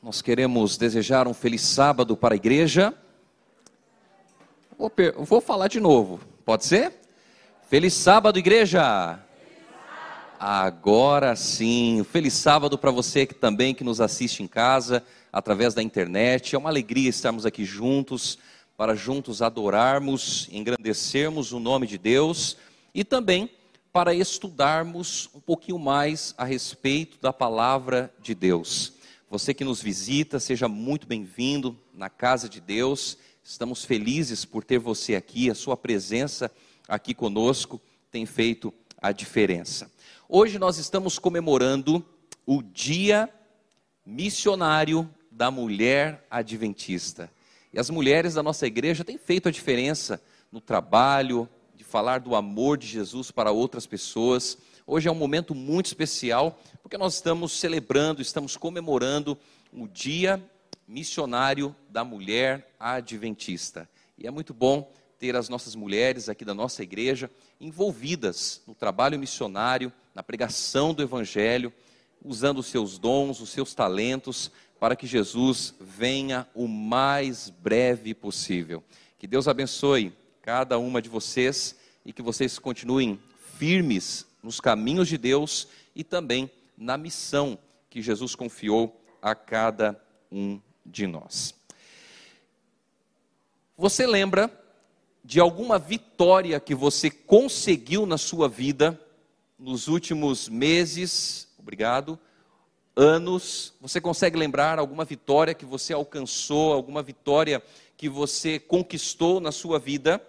Nós queremos desejar um feliz sábado para a igreja. Vou, vou falar de novo, pode ser? Feliz sábado, igreja! Agora sim, feliz sábado para você que também que nos assiste em casa, através da internet. É uma alegria estarmos aqui juntos, para juntos adorarmos, engrandecermos o nome de Deus e também para estudarmos um pouquinho mais a respeito da palavra de Deus. Você que nos visita, seja muito bem-vindo na casa de Deus. Estamos felizes por ter você aqui, a sua presença aqui conosco tem feito a diferença. Hoje nós estamos comemorando o Dia Missionário da Mulher Adventista. E as mulheres da nossa igreja têm feito a diferença no trabalho, de falar do amor de Jesus para outras pessoas. Hoje é um momento muito especial, porque nós estamos celebrando, estamos comemorando o Dia Missionário da Mulher Adventista. E é muito bom ter as nossas mulheres aqui da nossa igreja envolvidas no trabalho missionário, na pregação do Evangelho, usando os seus dons, os seus talentos, para que Jesus venha o mais breve possível. Que Deus abençoe cada uma de vocês e que vocês continuem firmes nos caminhos de Deus e também na missão que Jesus confiou a cada um de nós. Você lembra de alguma vitória que você conseguiu na sua vida nos últimos meses? Obrigado. Anos, você consegue lembrar alguma vitória que você alcançou, alguma vitória que você conquistou na sua vida?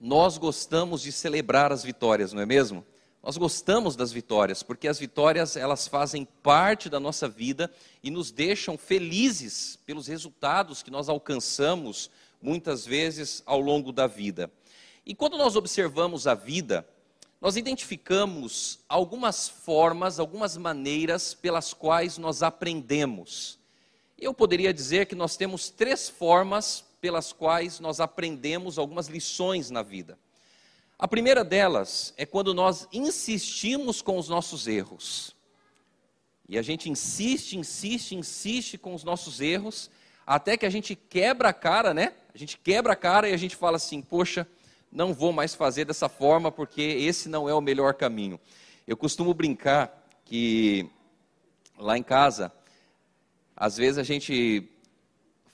Nós gostamos de celebrar as vitórias, não é mesmo? Nós gostamos das vitórias, porque as vitórias elas fazem parte da nossa vida e nos deixam felizes pelos resultados que nós alcançamos muitas vezes ao longo da vida. E quando nós observamos a vida, nós identificamos algumas formas, algumas maneiras pelas quais nós aprendemos. Eu poderia dizer que nós temos três formas pelas quais nós aprendemos algumas lições na vida. A primeira delas é quando nós insistimos com os nossos erros. E a gente insiste, insiste, insiste com os nossos erros, até que a gente quebra a cara, né? A gente quebra a cara e a gente fala assim: poxa, não vou mais fazer dessa forma porque esse não é o melhor caminho. Eu costumo brincar que lá em casa, às vezes a gente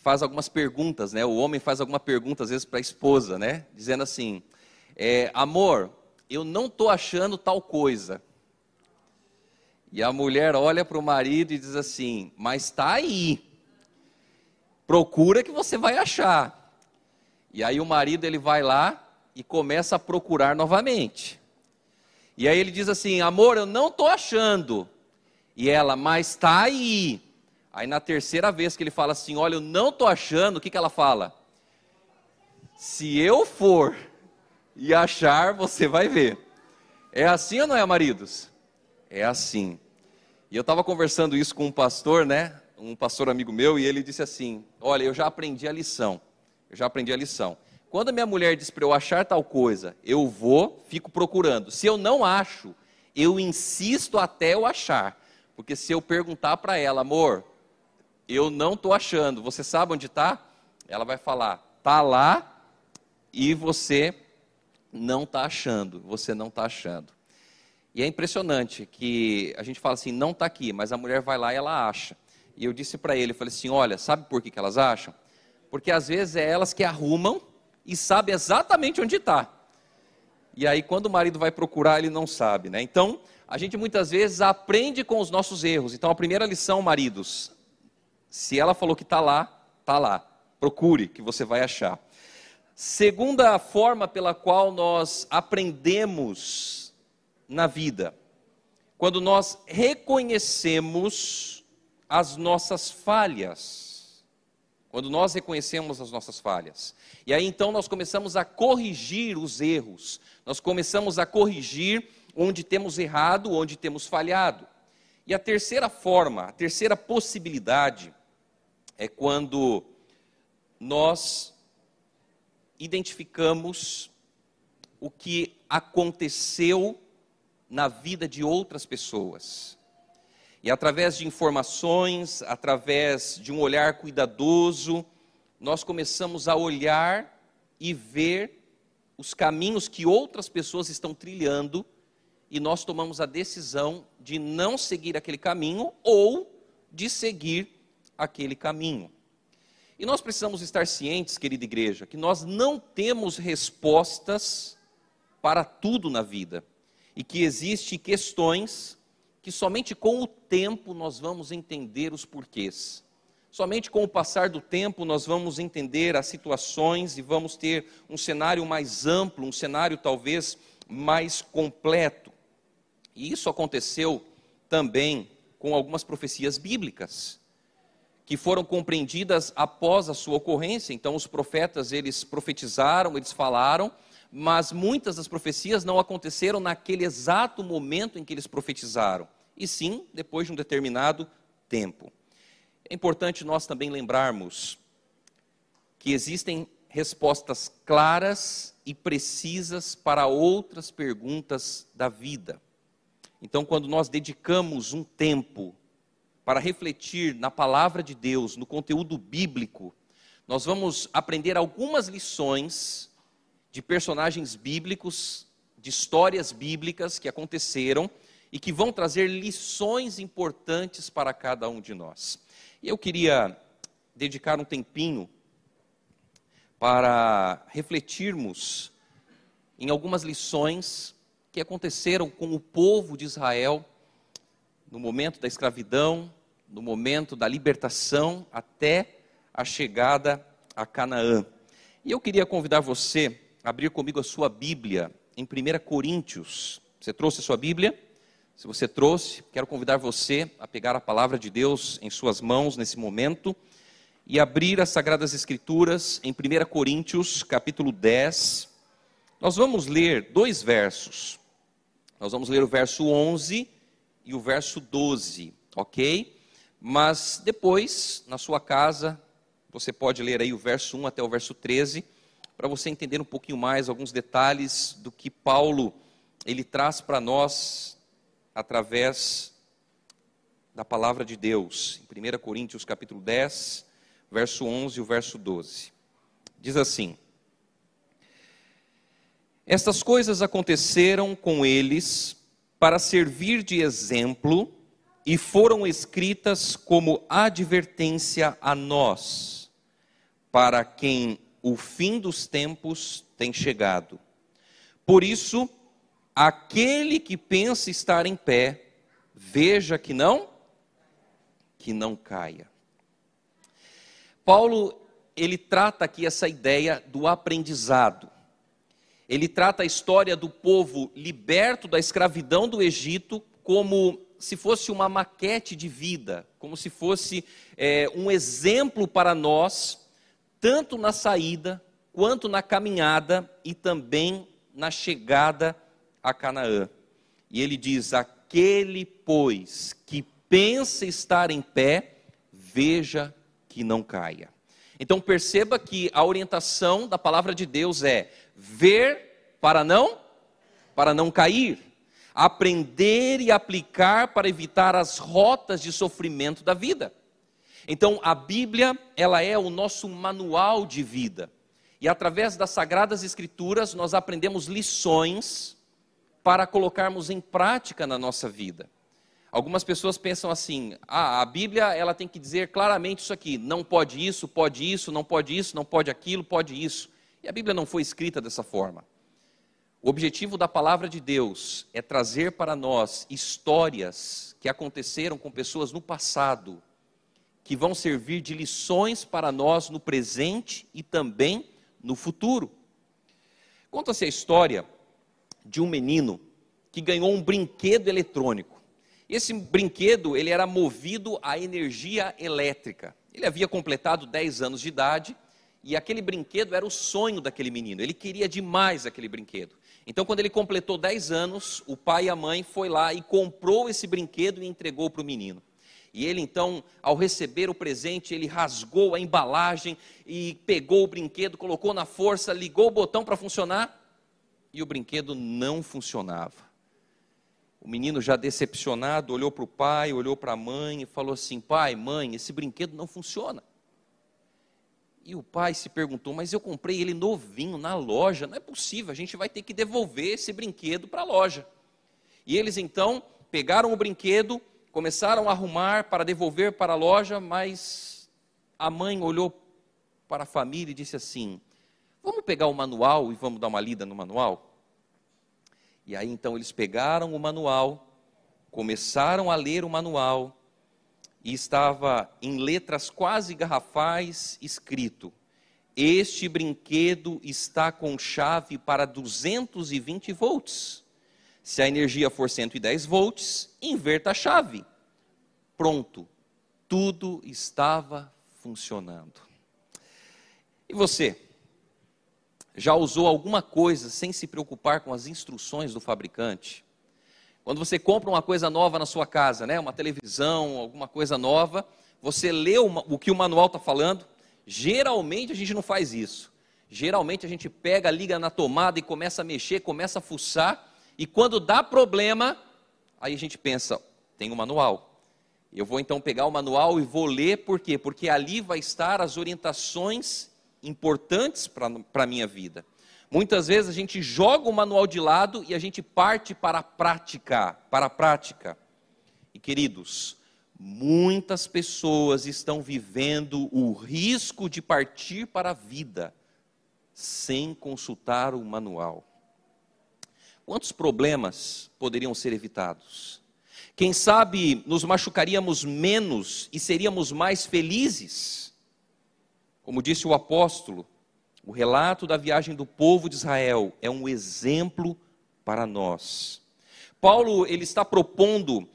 faz algumas perguntas, né? O homem faz alguma pergunta às vezes para a esposa, né? Dizendo assim: é, amor, eu não estou achando tal coisa. E a mulher olha para o marido e diz assim: mas está aí. Procura que você vai achar. E aí o marido ele vai lá e começa a procurar novamente. E aí ele diz assim: amor, eu não estou achando. E ela, mas está aí. Aí na terceira vez que ele fala assim: olha, eu não estou achando, o que, que ela fala? Se eu for e achar, você vai ver. É assim ou não é, maridos? É assim. E eu estava conversando isso com um pastor, né? Um pastor amigo meu, e ele disse assim: Olha, eu já aprendi a lição. Eu já aprendi a lição. Quando a minha mulher diz para eu achar tal coisa, eu vou, fico procurando. Se eu não acho, eu insisto até eu achar. Porque se eu perguntar para ela, amor, eu não estou achando, você sabe onde está? Ela vai falar, está lá e você não está achando, você não está achando. E é impressionante que a gente fala assim, não está aqui, mas a mulher vai lá e ela acha. E eu disse para ele, eu falei assim, olha, sabe por que, que elas acham? Porque às vezes é elas que arrumam e sabe exatamente onde está. E aí quando o marido vai procurar, ele não sabe, né? Então, a gente muitas vezes aprende com os nossos erros. Então, a primeira lição, maridos, se ela falou que está lá, está lá. Procure, que você vai achar. Segunda forma pela qual nós aprendemos na vida, quando nós reconhecemos as nossas falhas. Quando nós reconhecemos as nossas falhas. E aí então nós começamos a corrigir os erros. Nós começamos a corrigir onde temos errado, onde temos falhado. E a terceira forma, a terceira possibilidade é quando nós identificamos o que aconteceu na vida de outras pessoas. E através de informações, através de um olhar cuidadoso, nós começamos a olhar e ver os caminhos que outras pessoas estão trilhando e nós tomamos a decisão de não seguir aquele caminho ou de seguir aquele caminho. E nós precisamos estar cientes, querida igreja, que nós não temos respostas para tudo na vida e que existem questões que somente com o tempo nós vamos entender os porquês. Somente com o passar do tempo nós vamos entender as situações e vamos ter um cenário mais amplo, um cenário talvez mais completo. E isso aconteceu também com algumas profecias bíblicas que foram compreendidas após a sua ocorrência. Então os profetas, eles profetizaram, eles falaram, mas muitas das profecias não aconteceram naquele exato momento em que eles profetizaram, e sim depois de um determinado tempo. É importante nós também lembrarmos que existem respostas claras e precisas para outras perguntas da vida. Então, quando nós dedicamos um tempo para refletir na palavra de Deus, no conteúdo bíblico, nós vamos aprender algumas lições de personagens bíblicos, de histórias bíblicas que aconteceram e que vão trazer lições importantes para cada um de nós. E eu queria dedicar um tempinho para refletirmos em algumas lições que aconteceram com o povo de Israel no momento da escravidão, no momento da libertação até a chegada a Canaã. E eu queria convidar você a abrir comigo a sua Bíblia em 1 Coríntios. Você trouxe a sua Bíblia? Se você trouxe, quero convidar você a pegar a palavra de Deus em suas mãos nesse momento e abrir as Sagradas Escrituras em 1 Coríntios, capítulo 10. Nós vamos ler dois versos. Nós vamos ler o verso 11 e o verso 12, ok? Mas depois, na sua casa, você pode ler aí o verso 1 até o verso 13, para você entender um pouquinho mais alguns detalhes do que Paulo ele traz para nós através da palavra de Deus. Em 1 Coríntios capítulo 10, verso 11 e o verso 12. Diz assim: Estas coisas aconteceram com eles para servir de exemplo e foram escritas como advertência a nós, para quem o fim dos tempos tem chegado. Por isso, aquele que pensa estar em pé, veja que não que não caia. Paulo, ele trata aqui essa ideia do aprendizado. Ele trata a história do povo liberto da escravidão do Egito como se fosse uma maquete de vida, como se fosse é, um exemplo para nós, tanto na saída, quanto na caminhada e também na chegada a Canaã. E ele diz: Aquele, pois, que pensa estar em pé, veja que não caia. Então perceba que a orientação da palavra de Deus é ver para não para não cair, aprender e aplicar para evitar as rotas de sofrimento da vida. Então a Bíblia, ela é o nosso manual de vida. E através das sagradas escrituras nós aprendemos lições para colocarmos em prática na nossa vida. Algumas pessoas pensam assim: ah, a Bíblia ela tem que dizer claramente isso aqui, não pode isso, pode isso, não pode isso, não pode aquilo, pode isso. E a Bíblia não foi escrita dessa forma. O objetivo da palavra de Deus é trazer para nós histórias que aconteceram com pessoas no passado, que vão servir de lições para nós no presente e também no futuro. Conta-se a história de um menino que ganhou um brinquedo eletrônico. Esse brinquedo, ele era movido a energia elétrica. Ele havia completado 10 anos de idade e aquele brinquedo era o sonho daquele menino. Ele queria demais aquele brinquedo. Então, quando ele completou 10 anos, o pai e a mãe foi lá e comprou esse brinquedo e entregou para o menino. E ele então, ao receber o presente, ele rasgou a embalagem e pegou o brinquedo, colocou na força, ligou o botão para funcionar e o brinquedo não funcionava. O menino, já decepcionado, olhou para o pai, olhou para a mãe e falou assim: Pai, mãe, esse brinquedo não funciona. E o pai se perguntou: Mas eu comprei ele novinho na loja, não é possível, a gente vai ter que devolver esse brinquedo para a loja. E eles então pegaram o brinquedo, começaram a arrumar para devolver para a loja, mas a mãe olhou para a família e disse assim: Vamos pegar o manual e vamos dar uma lida no manual? E aí então eles pegaram o manual, começaram a ler o manual, e estava em letras quase garrafais escrito: Este brinquedo está com chave para 220 volts. Se a energia for 110 volts, inverta a chave. Pronto, tudo estava funcionando. E você? Já usou alguma coisa sem se preocupar com as instruções do fabricante? Quando você compra uma coisa nova na sua casa, né, uma televisão, alguma coisa nova, você lê o, que o manual está falando? Geralmente a gente não faz isso. Geralmente a gente pega, liga na tomada e começa a mexer, começa a fuçar, e quando dá problema, aí a gente pensa, tem um manual. Eu vou então pegar o manual e vou ler, por quê? Porque ali vai estar as orientações importantes para a minha vida. Muitas vezes a gente joga o manual de lado e a gente parte para a prática, para a prática. E queridos, muitas pessoas estão vivendo o risco de partir para a vida sem consultar o manual. Quantos problemas poderiam ser evitados? Quem sabe nos machucaríamos menos e seríamos mais felizes? Como disse o apóstolo, o relato da viagem do povo de Israel é um exemplo para nós. Paulo ele está propondo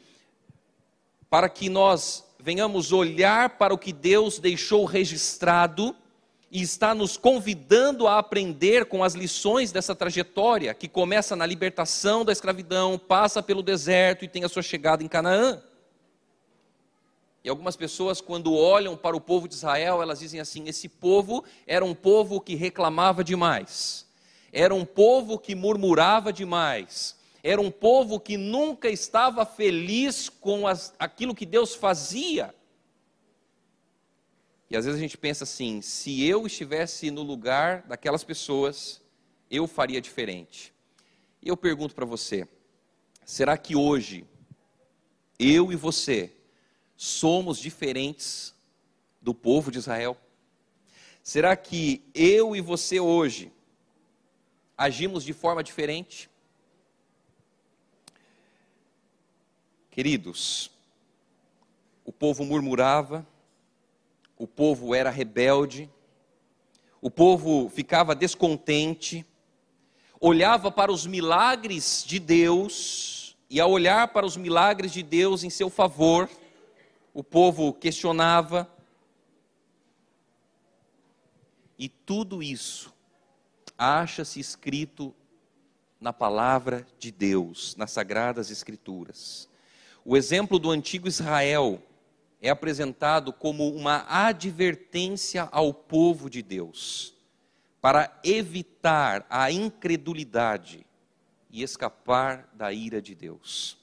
para que nós venhamos olhar para o que Deus deixou registrado e está nos convidando a aprender com as lições dessa trajetória que começa na libertação da escravidão, passa pelo deserto e tem a sua chegada em Canaã. E algumas pessoas, quando olham para o povo de Israel, elas dizem assim: esse povo era um povo que reclamava demais, era um povo que murmurava demais, era um povo que nunca estava feliz com as, aquilo que Deus fazia. E às vezes a gente pensa assim: se eu estivesse no lugar daquelas pessoas, eu faria diferente. E eu pergunto para você: será que hoje, eu e você, somos diferentes do povo de Israel? Será que eu e você hoje agimos de forma diferente? Queridos, o povo murmurava, o povo era rebelde, o povo ficava descontente, olhava para os milagres de Deus, e ao olhar para os milagres de Deus em seu favor, o povo questionava. E tudo isso acha-se escrito na palavra de Deus, nas sagradas escrituras. O exemplo do antigo Israel é apresentado como uma advertência ao povo de Deus, para evitar a incredulidade e escapar da ira de Deus.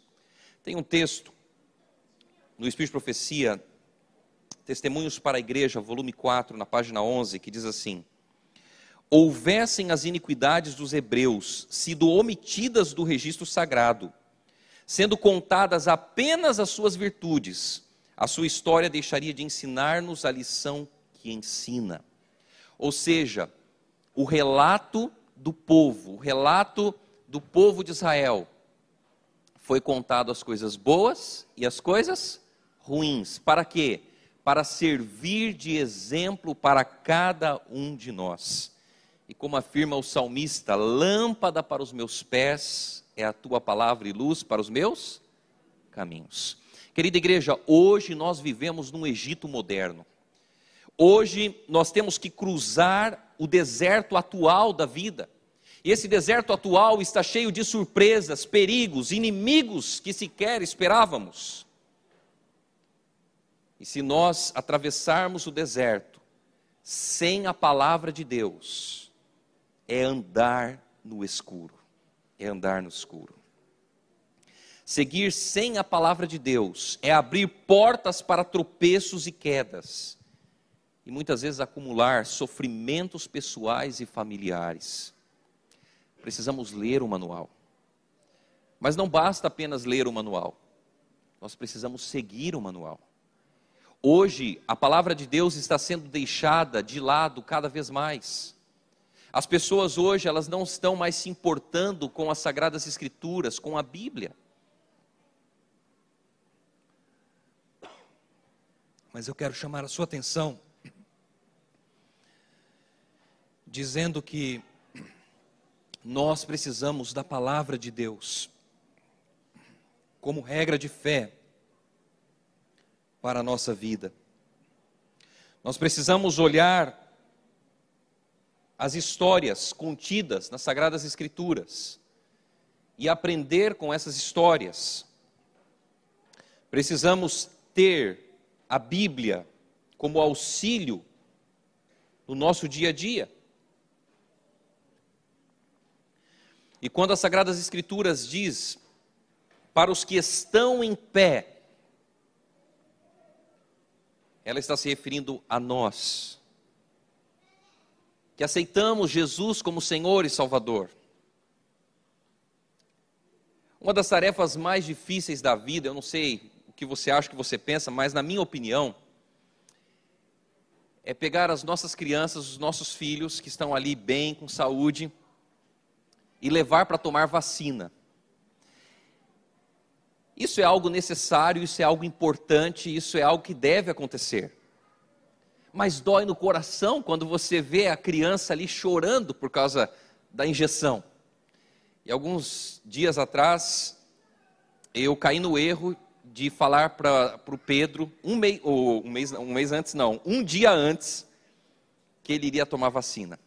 Tem um texto no Espírito de Profecia, Testemunhos para a Igreja, volume 4, na página 11, que diz assim: Houvessem as iniquidades dos hebreus sido omitidas do registro sagrado, sendo contadas apenas as suas virtudes, a sua história deixaria de ensinar-nos a lição que ensina. Ou seja, o relato do povo, o relato do povo de Israel, foi contado as coisas boas e as coisas ruins. Para quê? Para servir de exemplo para cada um de nós. E como afirma o salmista, lâmpada para os meus pés é a tua palavra e luz para os meus caminhos. Querida igreja, hoje nós vivemos num Egito moderno. Hoje nós temos que cruzar o deserto atual da vida. E esse deserto atual está cheio de surpresas, perigos, inimigos que sequer esperávamos. E se nós atravessarmos o deserto sem a palavra de Deus, é andar no escuro. É andar no escuro. Seguir sem a palavra de Deus é abrir portas para tropeços e quedas, e muitas vezes acumular sofrimentos pessoais e familiares. Precisamos ler o manual. Mas não basta apenas ler o manual, nós precisamos seguir o manual. Hoje, a palavra de Deus está sendo deixada de lado cada vez mais. As pessoas hoje, elas não estão mais se importando com as sagradas escrituras, com a Bíblia. Mas eu quero chamar a sua atenção dizendo que nós precisamos da palavra de Deus como regra de fé para a nossa vida. Nós precisamos olhar as histórias contidas nas Sagradas Escrituras e aprender com essas histórias. Precisamos ter a Bíblia como auxílio no nosso dia a dia. E quando as Sagradas Escrituras diz para os que estão em pé, ela está se referindo a nós, que aceitamos Jesus como Senhor e Salvador. Uma das tarefas mais difíceis da vida, eu não sei o que você acha, o que você pensa, mas na minha opinião, é pegar as nossas crianças, os nossos filhos que estão ali bem, com saúde, e levar para tomar vacina. Isso é algo necessário, isso é algo importante, isso é algo que deve acontecer. Mas dói no coração quando você vê a criança ali chorando por causa da injeção. E alguns dias atrás, eu caí no erro de falar para o Pedro, um, mei, ou, um, mês, um mês antes, não, um dia antes, que ele iria tomar vacina.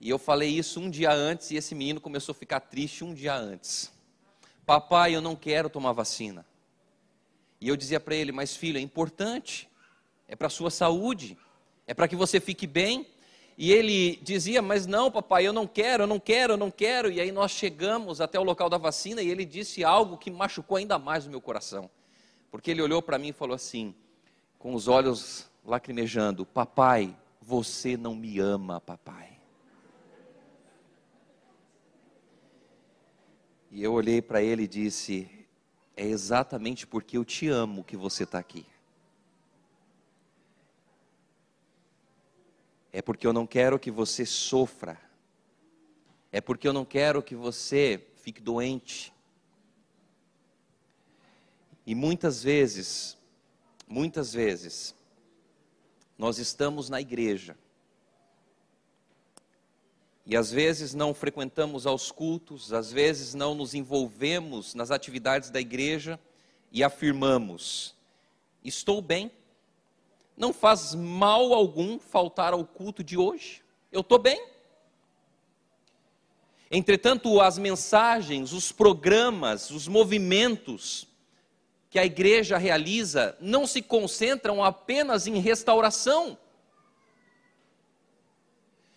E eu falei isso um dia antes e esse menino começou a ficar triste um dia antes. Papai, eu não quero tomar vacina. E eu dizia para ele, mas filho, é importante, é para a sua saúde, é para que você fique bem. E ele dizia, mas não, papai, eu não quero, eu não quero, eu não quero. E aí nós chegamos até o local da vacina e ele disse algo que machucou ainda mais o meu coração. Porque ele olhou para mim e falou assim, com os olhos lacrimejando: Papai, você não me ama, papai. E eu olhei para ele e disse: É exatamente porque eu te amo que você está aqui. É porque eu não quero que você sofra. É porque eu não quero que você fique doente. E muitas vezes, muitas vezes, nós estamos na igreja e às vezes não frequentamos aos cultos, às vezes não nos envolvemos nas atividades da igreja e afirmamos: estou bem, não faz mal algum faltar ao culto de hoje, eu estou bem. Entretanto, as mensagens, os programas, os movimentos que a igreja realiza não se concentram apenas em restauração.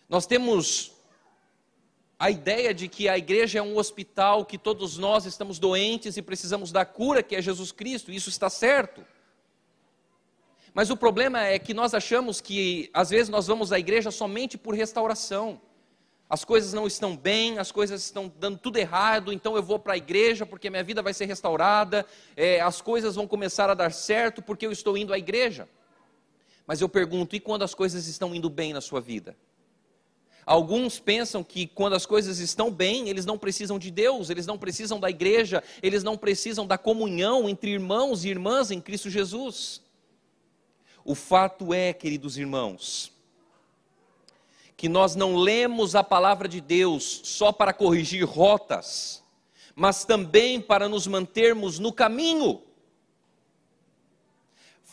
Nós temos a ideia de que a igreja é um hospital, que todos nós estamos doentes e precisamos da cura, que é Jesus Cristo, isso está certo. Mas o problema é que nós achamos que às vezes nós vamos à igreja somente por restauração. As coisas não estão bem, as coisas estão dando tudo errado, então eu vou para a igreja porque minha vida vai ser restaurada, é, as coisas vão começar a dar certo porque eu estou indo à igreja. Mas eu pergunto, e quando as coisas estão indo bem na sua vida? Alguns pensam que quando as coisas estão bem, eles não precisam de Deus, eles não precisam da igreja, eles não precisam da comunhão entre irmãos e irmãs em Cristo Jesus. O fato é, queridos irmãos, que nós não lemos a palavra de Deus só para corrigir rotas, mas também para nos mantermos no caminho.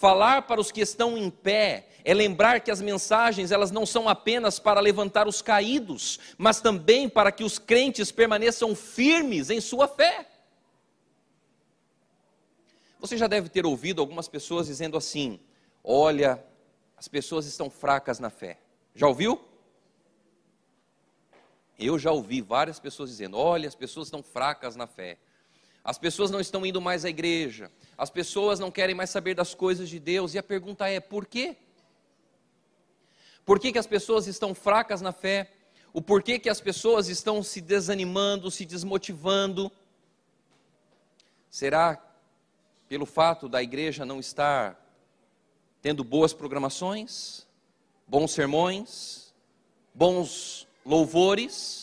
Falar para os que estão em pé é lembrar que as mensagens elas não são apenas para levantar os caídos, mas também para que os crentes permaneçam firmes em sua fé. Você já deve ter ouvido algumas pessoas dizendo assim: "Olha, as pessoas estão fracas na fé". Já ouviu? Eu já ouvi várias pessoas dizendo: olha, as pessoas estão fracas na fé. As pessoas não estão indo mais à igreja. As pessoas não querem mais saber das coisas de Deus. E a pergunta é: por quê? Por que, que as pessoas estão fracas na fé? O porquê que as pessoas estão se desanimando, se desmotivando? Será pelo fato da igreja não estar tendo boas programações, bons sermões, bons louvores?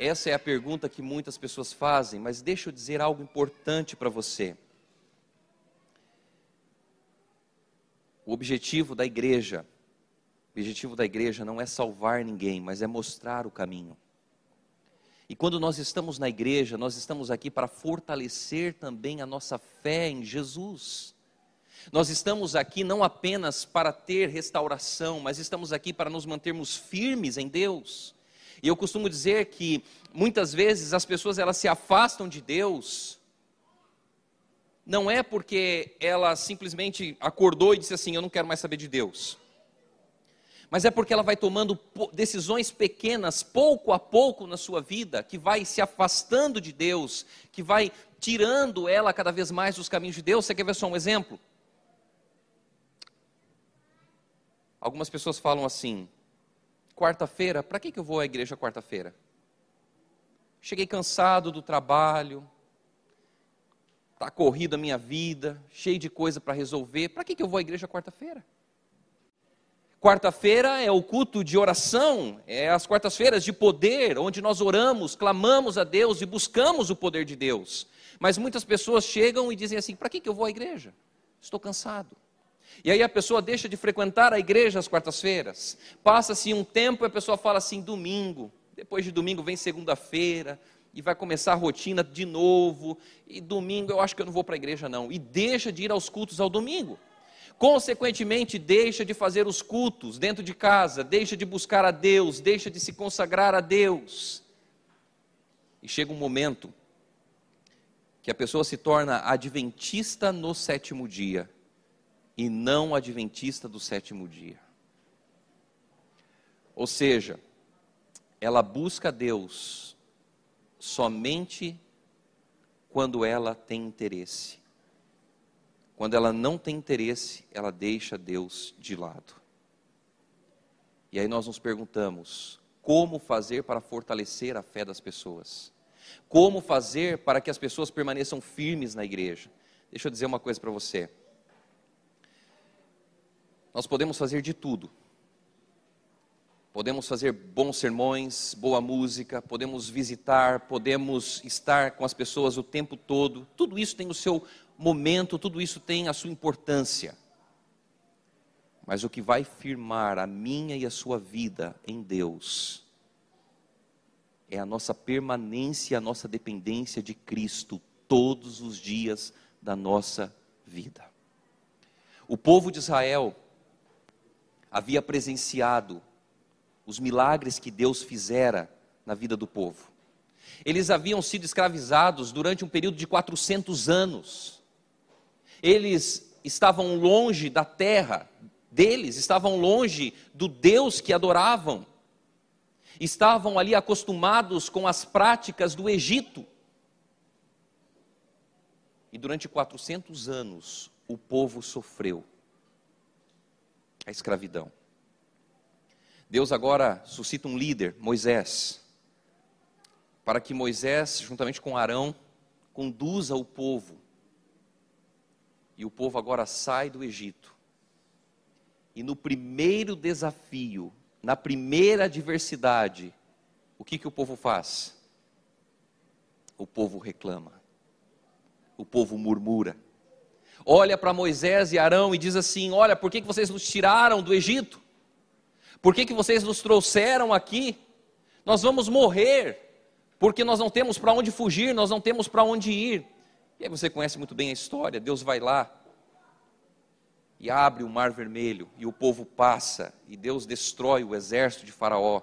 Essa é a pergunta que muitas pessoas fazem, mas deixa eu dizer algo importante para você. O objetivo da igreja, o objetivo da igreja não é salvar ninguém, mas é mostrar o caminho. E quando nós estamos na igreja, nós estamos aqui para fortalecer também a nossa fé em Jesus. Nós estamos aqui não apenas para ter restauração, mas estamos aqui para nos mantermos firmes em Deus. E eu costumo dizer que muitas vezes as pessoas elas se afastam de Deus não é porque ela simplesmente acordou e disse assim: Eu não quero mais saber de Deus. Mas é porque ela vai tomando decisões pequenas, pouco a pouco na sua vida, que vai se afastando de Deus, que vai tirando ela cada vez mais dos caminhos de Deus. Você quer ver só um exemplo? Algumas pessoas falam assim: quarta-feira, para que, que eu vou à igreja quarta-feira? Cheguei cansado do trabalho, está corrida a minha vida, cheio de coisa para resolver, para que, que eu vou à igreja quarta-feira? Quarta-feira é o culto de oração, é as quartas-feiras de poder, onde nós oramos, clamamos a Deus e buscamos o poder de Deus. Mas muitas pessoas chegam e dizem assim: para que, que eu vou à igreja? Estou cansado. E aí a pessoa deixa de frequentar a igreja às quartas-feiras. Passa-se um tempo e a pessoa fala assim: domingo. Depois de domingo vem segunda-feira, e vai começar a rotina de novo, e domingo eu acho que eu não vou para a igreja não, e deixa de ir aos cultos ao domingo. Consequentemente, deixa de fazer os cultos dentro de casa, deixa de buscar a Deus, deixa de se consagrar a Deus. E chega um momento que a pessoa se torna adventista no sétimo dia e não adventista do sétimo dia. Ou seja, ela busca Deus somente quando ela tem interesse. Quando ela não tem interesse, ela deixa Deus de lado. E aí nós nos perguntamos: como fazer para fortalecer a fé das pessoas? Como fazer para que as pessoas permaneçam firmes na igreja? Deixa eu dizer uma coisa para você. Nós podemos fazer de tudo Podemos fazer bons sermões, boa música, podemos visitar, podemos estar com as pessoas o tempo todo. Tudo isso tem o seu momento, tudo isso tem a sua importância. Mas o que vai firmar a minha e a sua vida em Deus é a nossa permanência, a nossa dependência de Cristo todos os dias da nossa vida. O povo de Israel havia presenciado os milagres que Deus fizera na vida do povo. Eles haviam sido escravizados durante um período de 400 anos. Eles estavam longe da terra deles, estavam longe do Deus que adoravam. Estavam ali acostumados com as práticas do Egito. E durante 400 anos o povo sofreu a escravidão. Deus agora suscita um líder, Moisés, para que Moisés, juntamente com Arão, conduza o povo. E o povo agora sai do Egito. E no primeiro desafio, na primeira adversidade, o que, que o povo faz? O povo reclama. O povo murmura. Olha para Moisés e Arão e diz assim: Olha, por que, que vocês nos tiraram do Egito? Por que, que vocês nos trouxeram aqui? Nós vamos morrer, porque nós não temos para onde fugir, nós não temos para onde ir. E aí você conhece muito bem a história: Deus vai lá e abre o mar vermelho, e o povo passa, e Deus destrói o exército de Faraó.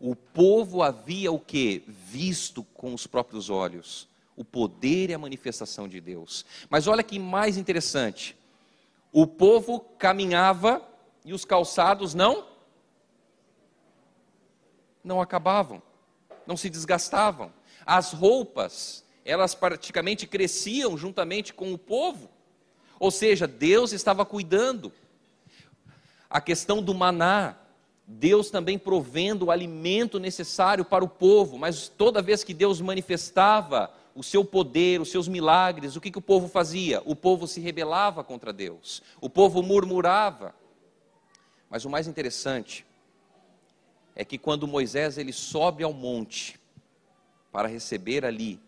O povo havia o que? Visto com os próprios olhos o poder e a manifestação de Deus. Mas olha que mais interessante: o povo caminhava e os calçados não não acabavam, não se desgastavam. As roupas, elas praticamente cresciam juntamente com o povo. Ou seja, Deus estava cuidando. A questão do maná, Deus também provendo o alimento necessário para o povo, mas toda vez que Deus manifestava o seu poder, os seus milagres, o que, que o povo fazia? O povo se rebelava contra Deus, o povo murmurava. Mas o mais interessante é que quando Moisés ele sobe ao monte para receber ali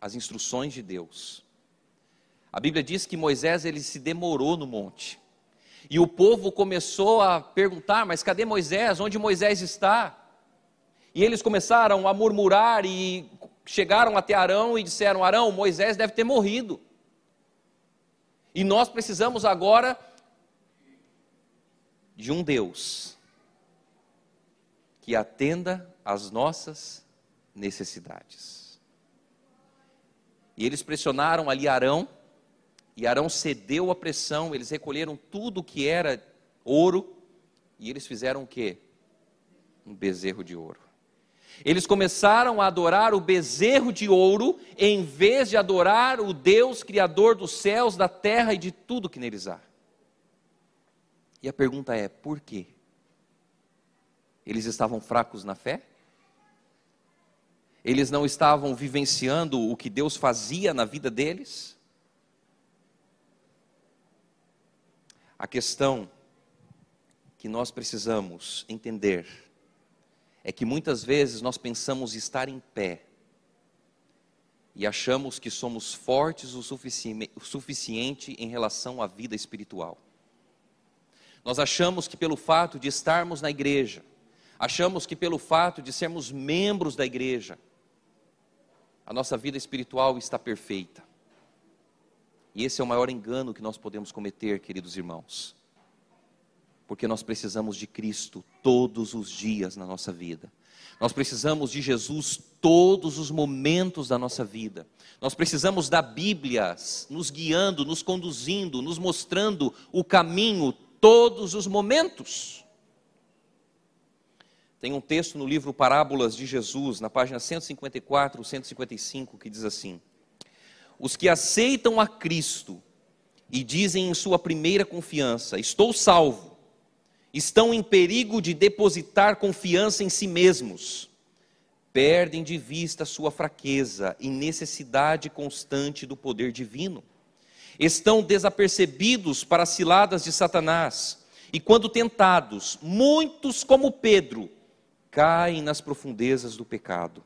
as instruções de Deus, a Bíblia diz que Moisés ele se demorou no monte. E o povo começou a perguntar: mas cadê Moisés? Onde Moisés está? E eles começaram a murmurar e chegaram até Arão e disseram: Arão, Moisés deve ter morrido. E nós precisamos agora de um Deus que atenda às nossas necessidades. E eles pressionaram ali Arão e Arão cedeu à pressão, eles recolheram tudo que era ouro e eles fizeram o quê? Um bezerro de ouro. Eles começaram a adorar o bezerro de ouro em vez de adorar o Deus criador dos céus, da terra e de tudo que neles há. E a pergunta é: por quê? Eles estavam fracos na fé? Eles não estavam vivenciando o que Deus fazia na vida deles? A questão que nós precisamos entender é que muitas vezes nós pensamos estar em pé e achamos que somos fortes o, sufici o suficiente em relação à vida espiritual. Nós achamos que pelo fato de estarmos na igreja, achamos que pelo fato de sermos membros da igreja, a nossa vida espiritual está perfeita. E esse é o maior engano que nós podemos cometer, queridos irmãos. Porque nós precisamos de Cristo todos os dias na nossa vida. Nós precisamos de Jesus todos os momentos da nossa vida. Nós precisamos da Bíblia nos guiando, nos conduzindo, nos mostrando o caminho todos os momentos. Tem um texto no livro Parábolas de Jesus, na página 154, 155, que diz assim: os que aceitam a Cristo e dizem em sua primeira confiança: Estou salvo, estão em perigo de depositar confiança em si mesmos, perdem de vista sua fraqueza e necessidade constante do poder divino. Estão desapercebidos para as ciladas de Satanás, e quando tentados, muitos como Pedro caem nas profundezas do pecado.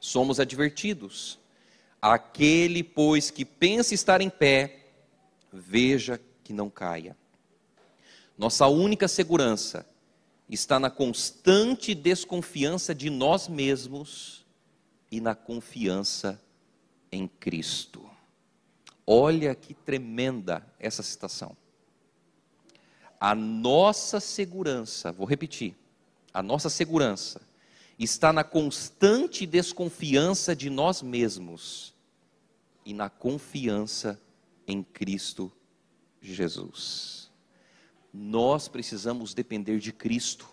Somos advertidos Aquele, pois, que pensa estar em pé, veja que não caia. Nossa única segurança está na constante desconfiança de nós mesmos e na confiança em Cristo. Olha que tremenda essa citação. A nossa segurança, vou repetir, a nossa segurança está na constante desconfiança de nós mesmos e na confiança em Cristo Jesus. Nós precisamos depender de Cristo.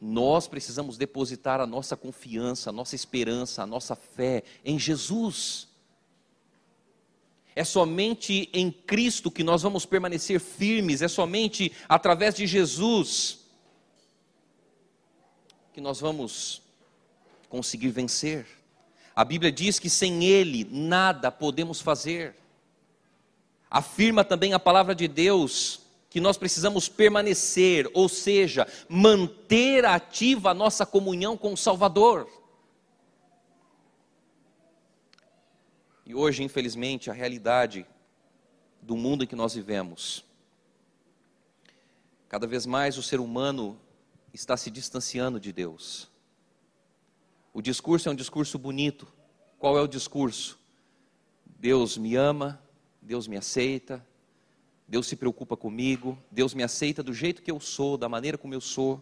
Nós precisamos depositar a nossa confiança, a nossa esperança, a nossa fé em Jesus. É somente em Cristo que nós vamos permanecer firmes, é somente através de Jesus que nós vamos conseguir vencer. A Bíblia diz que sem Ele nada podemos fazer. Afirma também a palavra de Deus que nós precisamos permanecer, ou seja, manter ativa a nossa comunhão com o Salvador. E hoje, infelizmente, a realidade do mundo em que nós vivemos, cada vez mais o ser humano está se distanciando de Deus. O discurso é um discurso bonito. Qual é o discurso? Deus me ama, Deus me aceita, Deus se preocupa comigo, Deus me aceita do jeito que eu sou, da maneira como eu sou.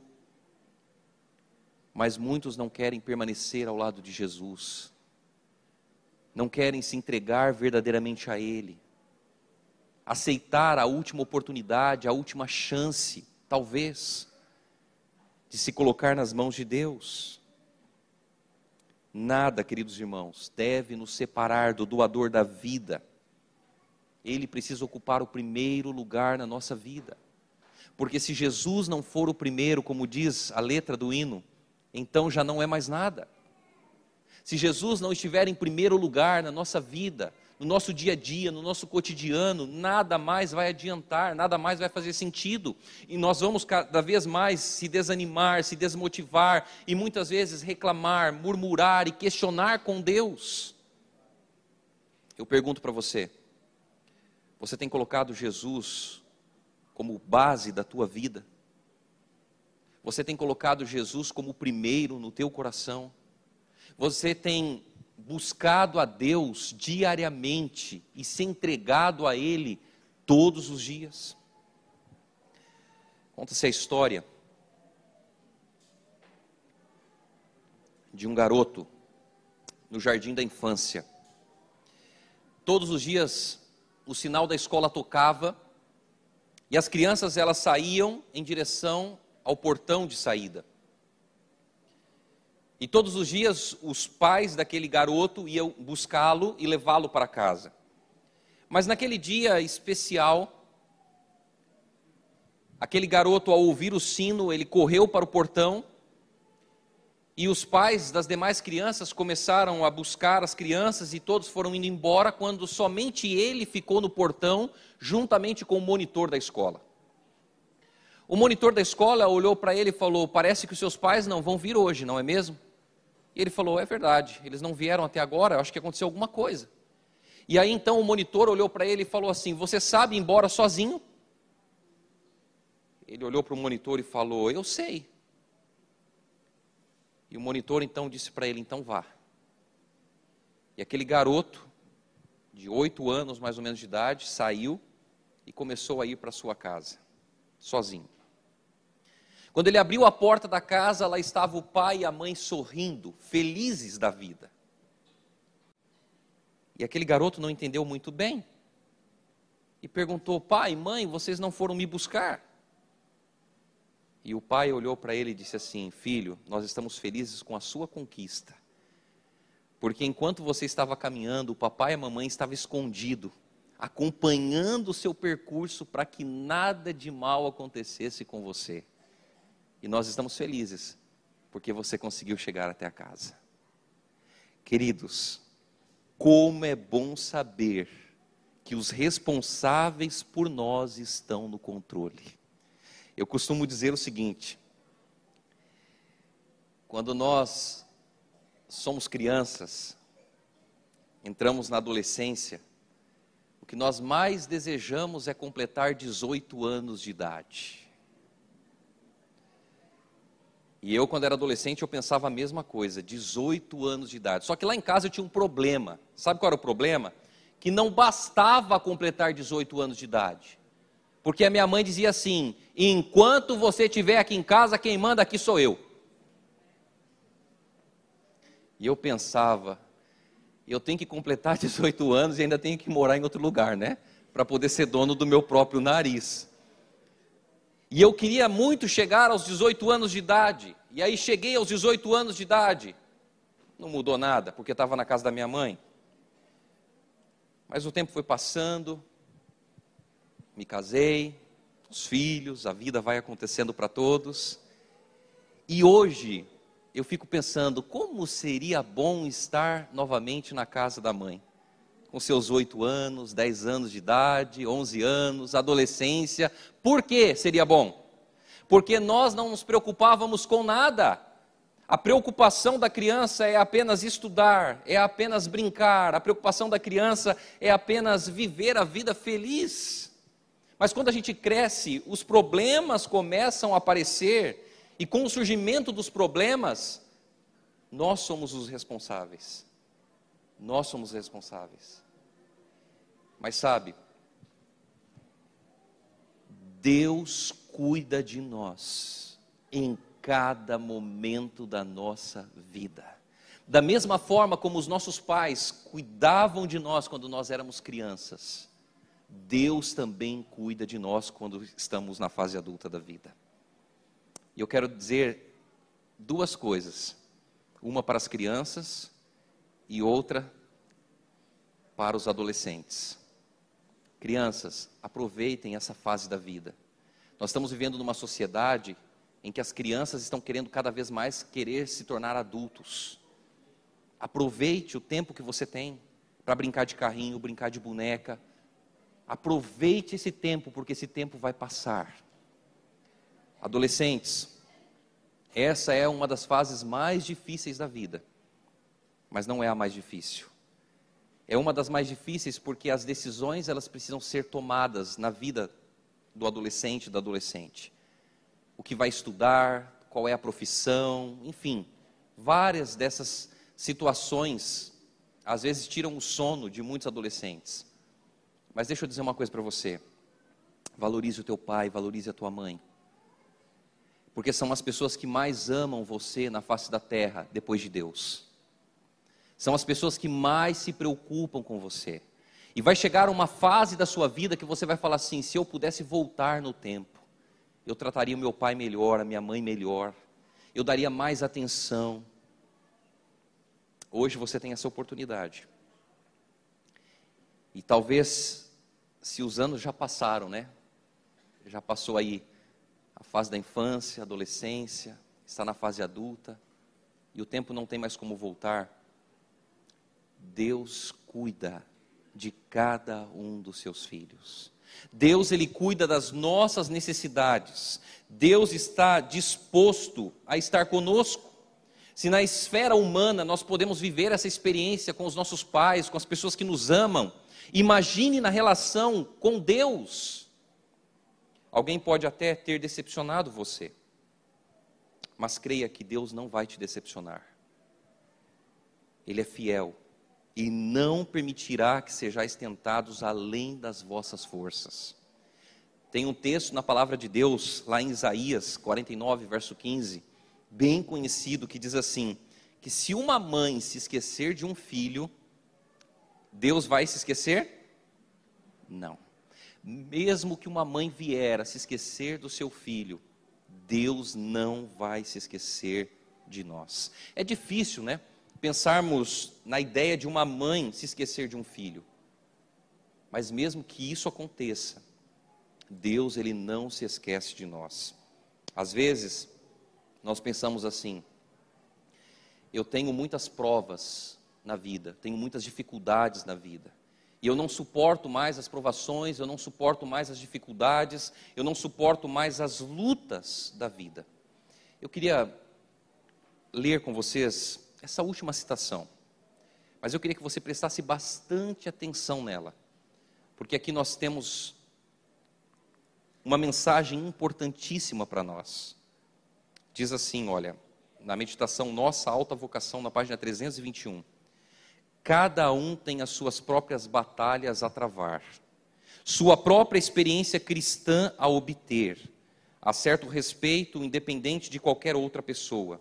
Mas muitos não querem permanecer ao lado de Jesus, não querem se entregar verdadeiramente a Ele, aceitar a última oportunidade, a última chance, talvez de se colocar nas mãos de Deus. Nada, queridos irmãos, deve nos separar do doador da vida. Ele precisa ocupar o primeiro lugar na nossa vida. Porque se Jesus não for o primeiro, como diz a letra do hino, então já não é mais nada. Se Jesus não estiver em primeiro lugar na nossa vida, no nosso dia a dia, no nosso cotidiano, nada mais vai adiantar, nada mais vai fazer sentido. E nós vamos cada vez mais se desanimar, se desmotivar e muitas vezes reclamar, murmurar e questionar com Deus. Eu pergunto para você: você tem colocado Jesus como base da tua vida? Você tem colocado Jesus como primeiro no teu coração? Você tem buscado a Deus diariamente e se entregado a Ele todos os dias? Conta-se a história de um garoto no jardim da infância. Todos os dias o sinal da escola tocava e as crianças elas saíam em direção ao portão de saída. E todos os dias os pais daquele garoto iam buscá-lo e levá-lo para casa. Mas naquele dia especial, aquele garoto, ao ouvir o sino, ele correu para o portão e os pais das demais crianças começaram a buscar as crianças e todos foram indo embora quando somente ele ficou no portão juntamente com o monitor da escola. O monitor da escola olhou para ele e falou: Parece que os seus pais não vão vir hoje, não é mesmo? E ele falou: É verdade, eles não vieram até agora, acho que aconteceu alguma coisa. E aí então o monitor olhou para ele e falou assim: Você sabe ir embora sozinho? Ele olhou para o monitor e falou: Eu sei. E o monitor então disse para ele: Então vá. E aquele garoto, de oito anos mais ou menos de idade, saiu e começou a ir para sua casa, sozinho. Quando ele abriu a porta da casa, lá estava o pai e a mãe sorrindo, felizes da vida. E aquele garoto não entendeu muito bem. E perguntou: Pai, mãe, vocês não foram me buscar? E o pai olhou para ele e disse assim: Filho, nós estamos felizes com a sua conquista. Porque enquanto você estava caminhando, o papai e a mamãe estavam escondidos, acompanhando o seu percurso para que nada de mal acontecesse com você. E nós estamos felizes porque você conseguiu chegar até a casa. Queridos, como é bom saber que os responsáveis por nós estão no controle. Eu costumo dizer o seguinte: quando nós somos crianças, entramos na adolescência, o que nós mais desejamos é completar 18 anos de idade. E eu, quando era adolescente, eu pensava a mesma coisa, 18 anos de idade. Só que lá em casa eu tinha um problema. Sabe qual era o problema? Que não bastava completar 18 anos de idade. Porque a minha mãe dizia assim: enquanto você estiver aqui em casa, quem manda aqui sou eu. E eu pensava, eu tenho que completar 18 anos e ainda tenho que morar em outro lugar, né? Para poder ser dono do meu próprio nariz. E eu queria muito chegar aos 18 anos de idade. E aí cheguei aos 18 anos de idade. Não mudou nada, porque estava na casa da minha mãe. Mas o tempo foi passando, me casei, os filhos, a vida vai acontecendo para todos. E hoje eu fico pensando como seria bom estar novamente na casa da mãe com seus oito anos, dez anos de idade, onze anos, adolescência. Por que seria bom? Porque nós não nos preocupávamos com nada. A preocupação da criança é apenas estudar, é apenas brincar, a preocupação da criança é apenas viver a vida feliz. Mas quando a gente cresce, os problemas começam a aparecer, e com o surgimento dos problemas, nós somos os responsáveis. Nós somos responsáveis. Mas sabe, Deus cuida de nós em cada momento da nossa vida. Da mesma forma como os nossos pais cuidavam de nós quando nós éramos crianças, Deus também cuida de nós quando estamos na fase adulta da vida. E eu quero dizer duas coisas: uma para as crianças e outra para os adolescentes. Crianças, aproveitem essa fase da vida. Nós estamos vivendo numa sociedade em que as crianças estão querendo cada vez mais querer se tornar adultos. Aproveite o tempo que você tem para brincar de carrinho, brincar de boneca. Aproveite esse tempo, porque esse tempo vai passar. Adolescentes, essa é uma das fases mais difíceis da vida, mas não é a mais difícil. É uma das mais difíceis porque as decisões elas precisam ser tomadas na vida do adolescente, da adolescente. O que vai estudar, qual é a profissão, enfim, várias dessas situações às vezes tiram o sono de muitos adolescentes. Mas deixa eu dizer uma coisa para você. Valorize o teu pai, valorize a tua mãe. Porque são as pessoas que mais amam você na face da terra, depois de Deus. São as pessoas que mais se preocupam com você. E vai chegar uma fase da sua vida que você vai falar assim: se eu pudesse voltar no tempo, eu trataria o meu pai melhor, a minha mãe melhor, eu daria mais atenção. Hoje você tem essa oportunidade. E talvez, se os anos já passaram, né? Já passou aí a fase da infância, adolescência, está na fase adulta, e o tempo não tem mais como voltar. Deus cuida de cada um dos seus filhos. Deus ele cuida das nossas necessidades. Deus está disposto a estar conosco. Se na esfera humana nós podemos viver essa experiência com os nossos pais, com as pessoas que nos amam, imagine na relação com Deus. Alguém pode até ter decepcionado você, mas creia que Deus não vai te decepcionar. Ele é fiel e não permitirá que sejais tentados além das vossas forças. Tem um texto na palavra de Deus, lá em Isaías 49, verso 15, bem conhecido, que diz assim: que se uma mãe se esquecer de um filho, Deus vai se esquecer? Não. Mesmo que uma mãe vier a se esquecer do seu filho, Deus não vai se esquecer de nós. É difícil, né? pensarmos na ideia de uma mãe se esquecer de um filho. Mas mesmo que isso aconteça, Deus ele não se esquece de nós. Às vezes, nós pensamos assim: eu tenho muitas provas na vida, tenho muitas dificuldades na vida. E eu não suporto mais as provações, eu não suporto mais as dificuldades, eu não suporto mais as lutas da vida. Eu queria ler com vocês essa última citação. Mas eu queria que você prestasse bastante atenção nela, porque aqui nós temos uma mensagem importantíssima para nós. Diz assim, olha, na meditação Nossa Alta Vocação, na página 321. Cada um tem as suas próprias batalhas a travar, sua própria experiência cristã a obter, a certo respeito, independente de qualquer outra pessoa.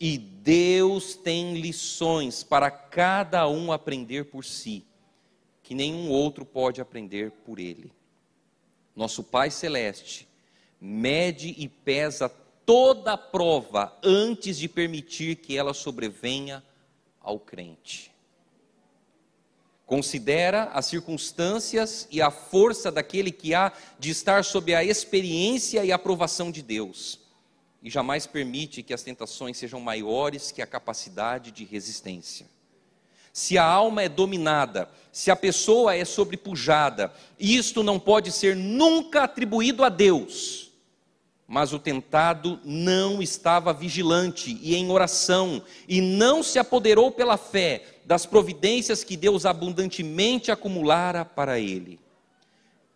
E Deus tem lições para cada um aprender por si, que nenhum outro pode aprender por ele. Nosso Pai Celeste mede e pesa toda a prova antes de permitir que ela sobrevenha ao crente. Considera as circunstâncias e a força daquele que há de estar sob a experiência e aprovação de Deus e jamais permite que as tentações sejam maiores que a capacidade de resistência. Se a alma é dominada, se a pessoa é sobrepujada, isto não pode ser nunca atribuído a Deus. Mas o tentado não estava vigilante e em oração, e não se apoderou pela fé das providências que Deus abundantemente acumulara para ele.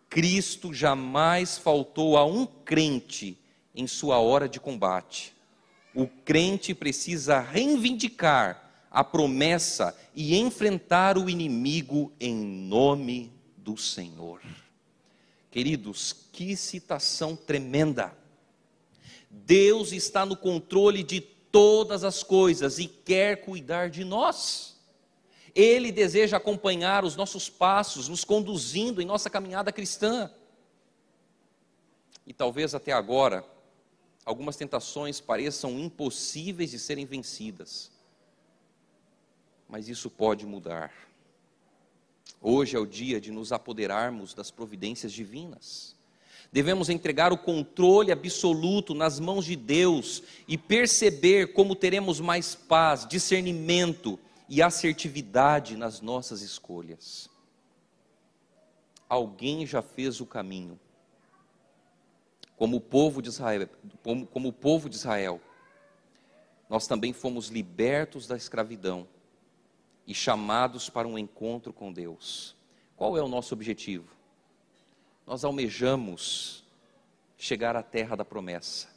Cristo jamais faltou a um crente em sua hora de combate. O crente precisa reivindicar a promessa e enfrentar o inimigo em nome do Senhor. Queridos, que citação tremenda! Deus está no controle de todas as coisas e quer cuidar de nós. Ele deseja acompanhar os nossos passos, nos conduzindo em nossa caminhada cristã. E talvez até agora algumas tentações pareçam impossíveis de serem vencidas. Mas isso pode mudar. Hoje é o dia de nos apoderarmos das providências divinas. Devemos entregar o controle absoluto nas mãos de Deus e perceber como teremos mais paz, discernimento e assertividade nas nossas escolhas. Alguém já fez o caminho. Como o povo de Israel, como, como o povo de Israel, nós também fomos libertos da escravidão e chamados para um encontro com Deus. Qual é o nosso objetivo? Nós almejamos chegar à terra da promessa,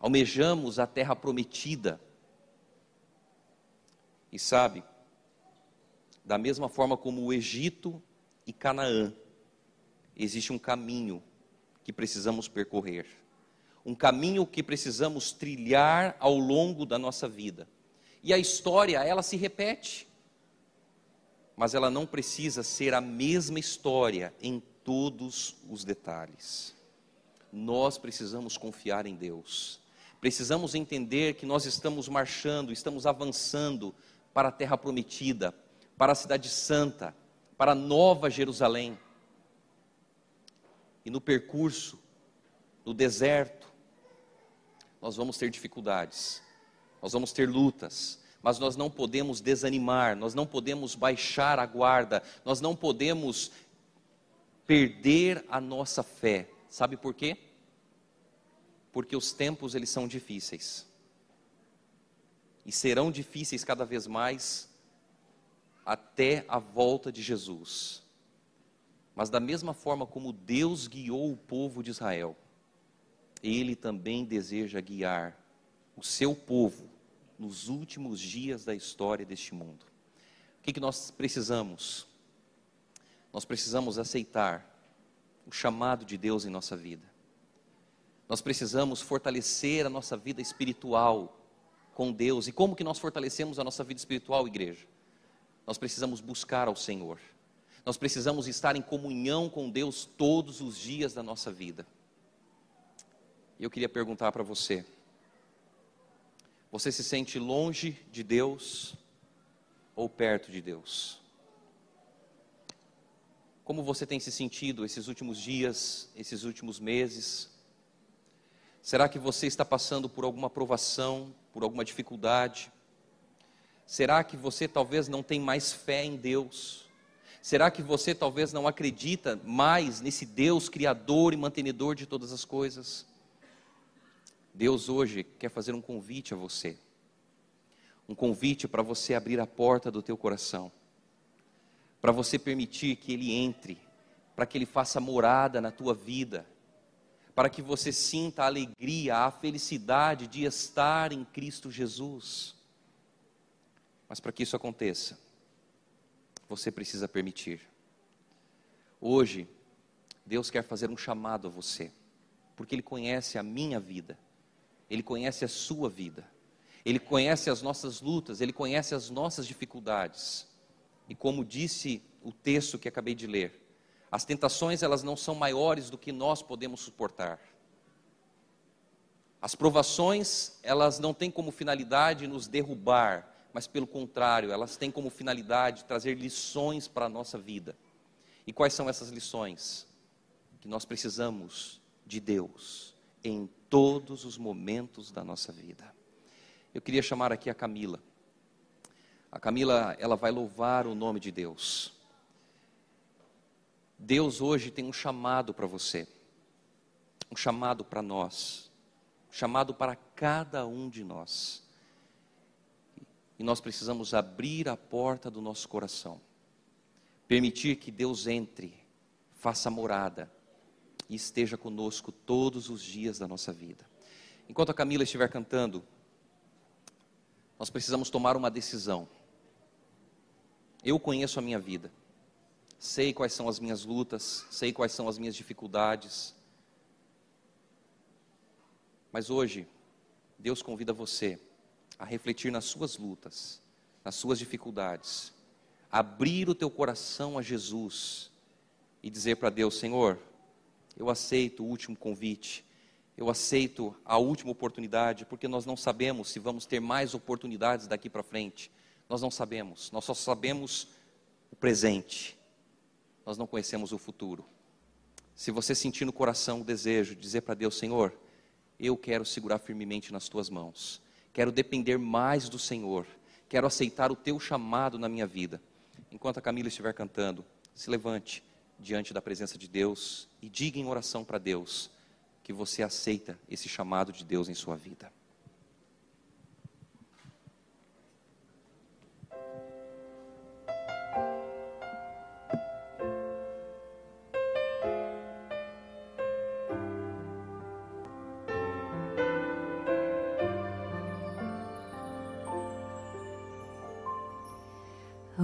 almejamos a terra prometida. E sabe, da mesma forma como o Egito e Canaã, existe um caminho que precisamos percorrer, um caminho que precisamos trilhar ao longo da nossa vida. E a história, ela se repete, mas ela não precisa ser a mesma história em todos os detalhes. Nós precisamos confiar em Deus. Precisamos entender que nós estamos marchando, estamos avançando para a terra prometida, para a cidade santa, para a nova Jerusalém. E no percurso, no deserto, nós vamos ter dificuldades, nós vamos ter lutas, mas nós não podemos desanimar, nós não podemos baixar a guarda, nós não podemos perder a nossa fé. Sabe por quê? Porque os tempos eles são difíceis. E serão difíceis cada vez mais até a volta de Jesus. Mas da mesma forma como Deus guiou o povo de Israel, ele também deseja guiar o seu povo nos últimos dias da história deste mundo. O que, que nós precisamos? Nós precisamos aceitar o chamado de Deus em nossa vida. Nós precisamos fortalecer a nossa vida espiritual com Deus. E como que nós fortalecemos a nossa vida espiritual, igreja? Nós precisamos buscar ao Senhor. Nós precisamos estar em comunhão com Deus todos os dias da nossa vida. E eu queria perguntar para você: você se sente longe de Deus ou perto de Deus? Como você tem se sentido esses últimos dias, esses últimos meses? Será que você está passando por alguma provação, por alguma dificuldade? Será que você talvez não tem mais fé em Deus? Será que você talvez não acredita mais nesse Deus criador e mantenedor de todas as coisas? Deus hoje quer fazer um convite a você. Um convite para você abrir a porta do teu coração para você permitir que Ele entre, para que Ele faça morada na tua vida, para que você sinta a alegria, a felicidade de estar em Cristo Jesus. Mas para que isso aconteça, você precisa permitir. Hoje, Deus quer fazer um chamado a você, porque Ele conhece a minha vida, Ele conhece a sua vida, Ele conhece as nossas lutas, Ele conhece as nossas dificuldades. E como disse o texto que acabei de ler, as tentações elas não são maiores do que nós podemos suportar. As provações, elas não têm como finalidade nos derrubar, mas pelo contrário, elas têm como finalidade trazer lições para a nossa vida. E quais são essas lições? Que nós precisamos de Deus em todos os momentos da nossa vida. Eu queria chamar aqui a Camila. A Camila, ela vai louvar o nome de Deus. Deus hoje tem um chamado para você, um chamado para nós, um chamado para cada um de nós. E nós precisamos abrir a porta do nosso coração, permitir que Deus entre, faça morada e esteja conosco todos os dias da nossa vida. Enquanto a Camila estiver cantando, nós precisamos tomar uma decisão. Eu conheço a minha vida. Sei quais são as minhas lutas, sei quais são as minhas dificuldades. Mas hoje, Deus convida você a refletir nas suas lutas, nas suas dificuldades, abrir o teu coração a Jesus e dizer para Deus: Senhor, eu aceito o último convite, Eu aceito a última oportunidade, porque nós não sabemos se vamos ter mais oportunidades daqui para frente. Nós não sabemos, nós só sabemos o presente. Nós não conhecemos o futuro. Se você sentir no coração o desejo de dizer para Deus, Senhor, eu quero segurar firmemente nas tuas mãos, quero depender mais do Senhor, quero aceitar o teu chamado na minha vida. Enquanto a Camila estiver cantando, se levante diante da presença de Deus e diga em oração para Deus que você aceita esse chamado de Deus em sua vida.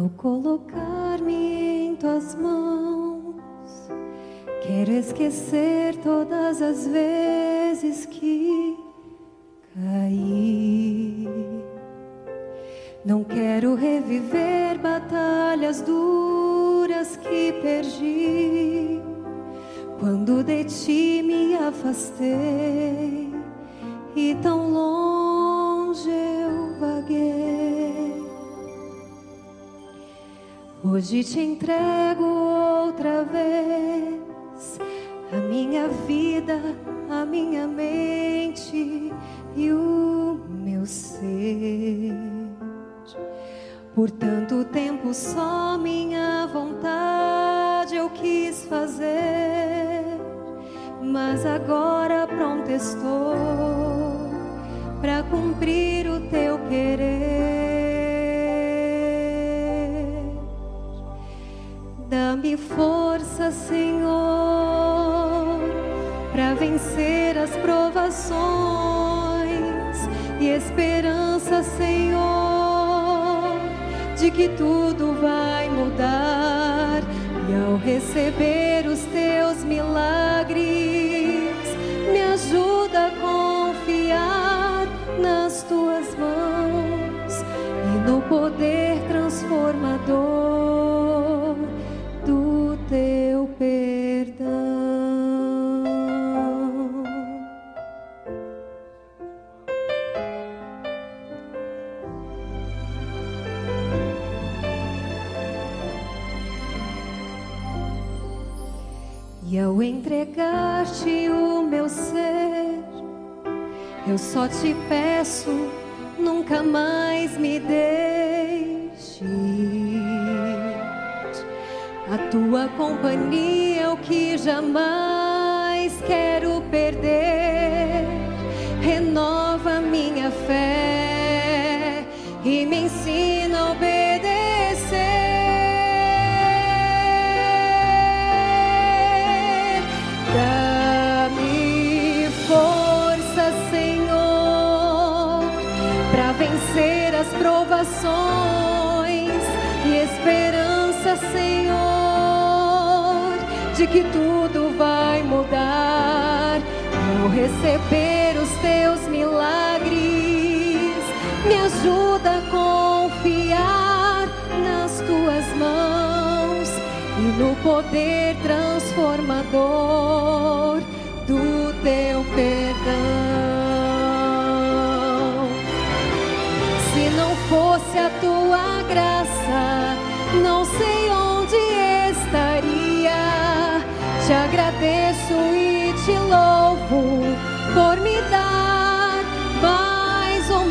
Ao colocar-me em tuas mãos Quero esquecer todas as vezes que caí. Não quero reviver batalhas duras que perdi. Quando de ti me afastei Hoje te entrego outra vez a minha vida, a minha mente e o meu ser. Por tanto tempo só minha vontade eu quis fazer, mas agora pronto estou que tudo vai mudar. E ao receber entregar-te o meu ser, eu só te peço, nunca mais me deixe a tua companhia é o que jamais quero perder. Renova minha fé e me ensina que tudo vai mudar. Ao receber os teus milagres, me ajuda a confiar nas tuas mãos e no poder transformador do teu perdão. Se não fosse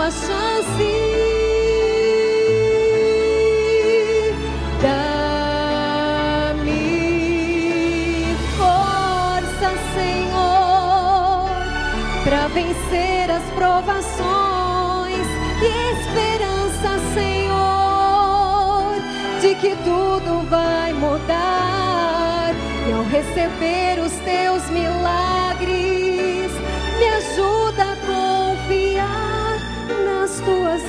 uma chance. Dá-me força, Senhor, para vencer as provações e esperança, Senhor, de que tudo vai mudar ao receber os teus milagres,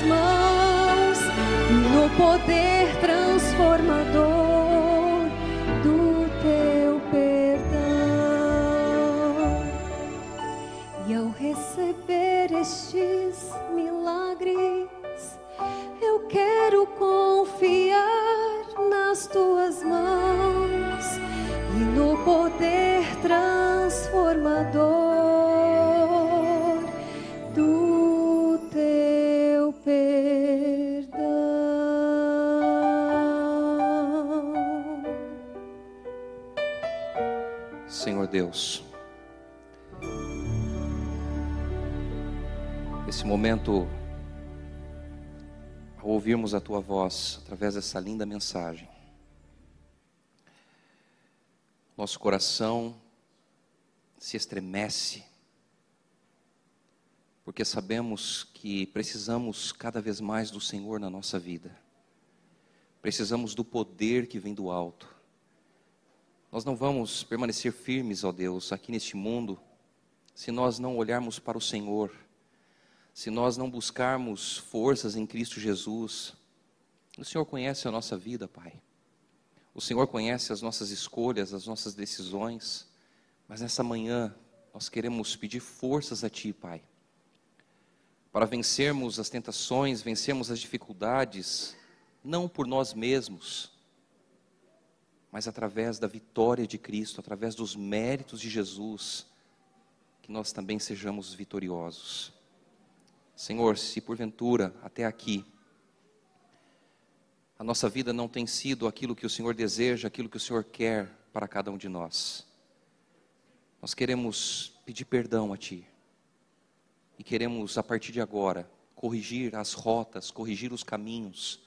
mãos no poder transformador momento, ao ouvirmos a tua voz através dessa linda mensagem, nosso coração se estremece, porque sabemos que precisamos cada vez mais do Senhor na nossa vida, precisamos do poder que vem do alto. Nós não vamos permanecer firmes, ó Deus, aqui neste mundo, se nós não olharmos para o Senhor, se nós não buscarmos forças em Cristo Jesus. O Senhor conhece a nossa vida, Pai. O Senhor conhece as nossas escolhas, as nossas decisões. Mas nessa manhã, nós queremos pedir forças a Ti, Pai, para vencermos as tentações, vencermos as dificuldades, não por nós mesmos, mas através da vitória de Cristo, através dos méritos de Jesus, que nós também sejamos vitoriosos. Senhor, se porventura até aqui a nossa vida não tem sido aquilo que o Senhor deseja, aquilo que o Senhor quer para cada um de nós, nós queremos pedir perdão a Ti e queremos, a partir de agora, corrigir as rotas, corrigir os caminhos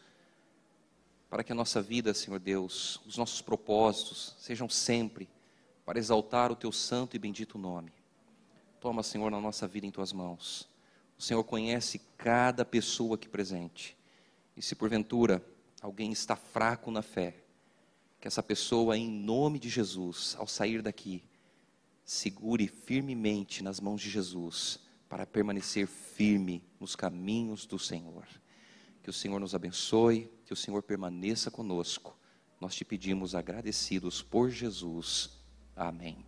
para que a nossa vida, Senhor Deus, os nossos propósitos sejam sempre para exaltar o teu santo e bendito nome. Toma, Senhor, na nossa vida em tuas mãos. O Senhor conhece cada pessoa aqui presente. E se porventura alguém está fraco na fé, que essa pessoa, em nome de Jesus, ao sair daqui, segure firmemente nas mãos de Jesus para permanecer firme nos caminhos do Senhor. Que o Senhor nos abençoe, que o Senhor permaneça conosco. Nós te pedimos agradecidos por Jesus. Amém.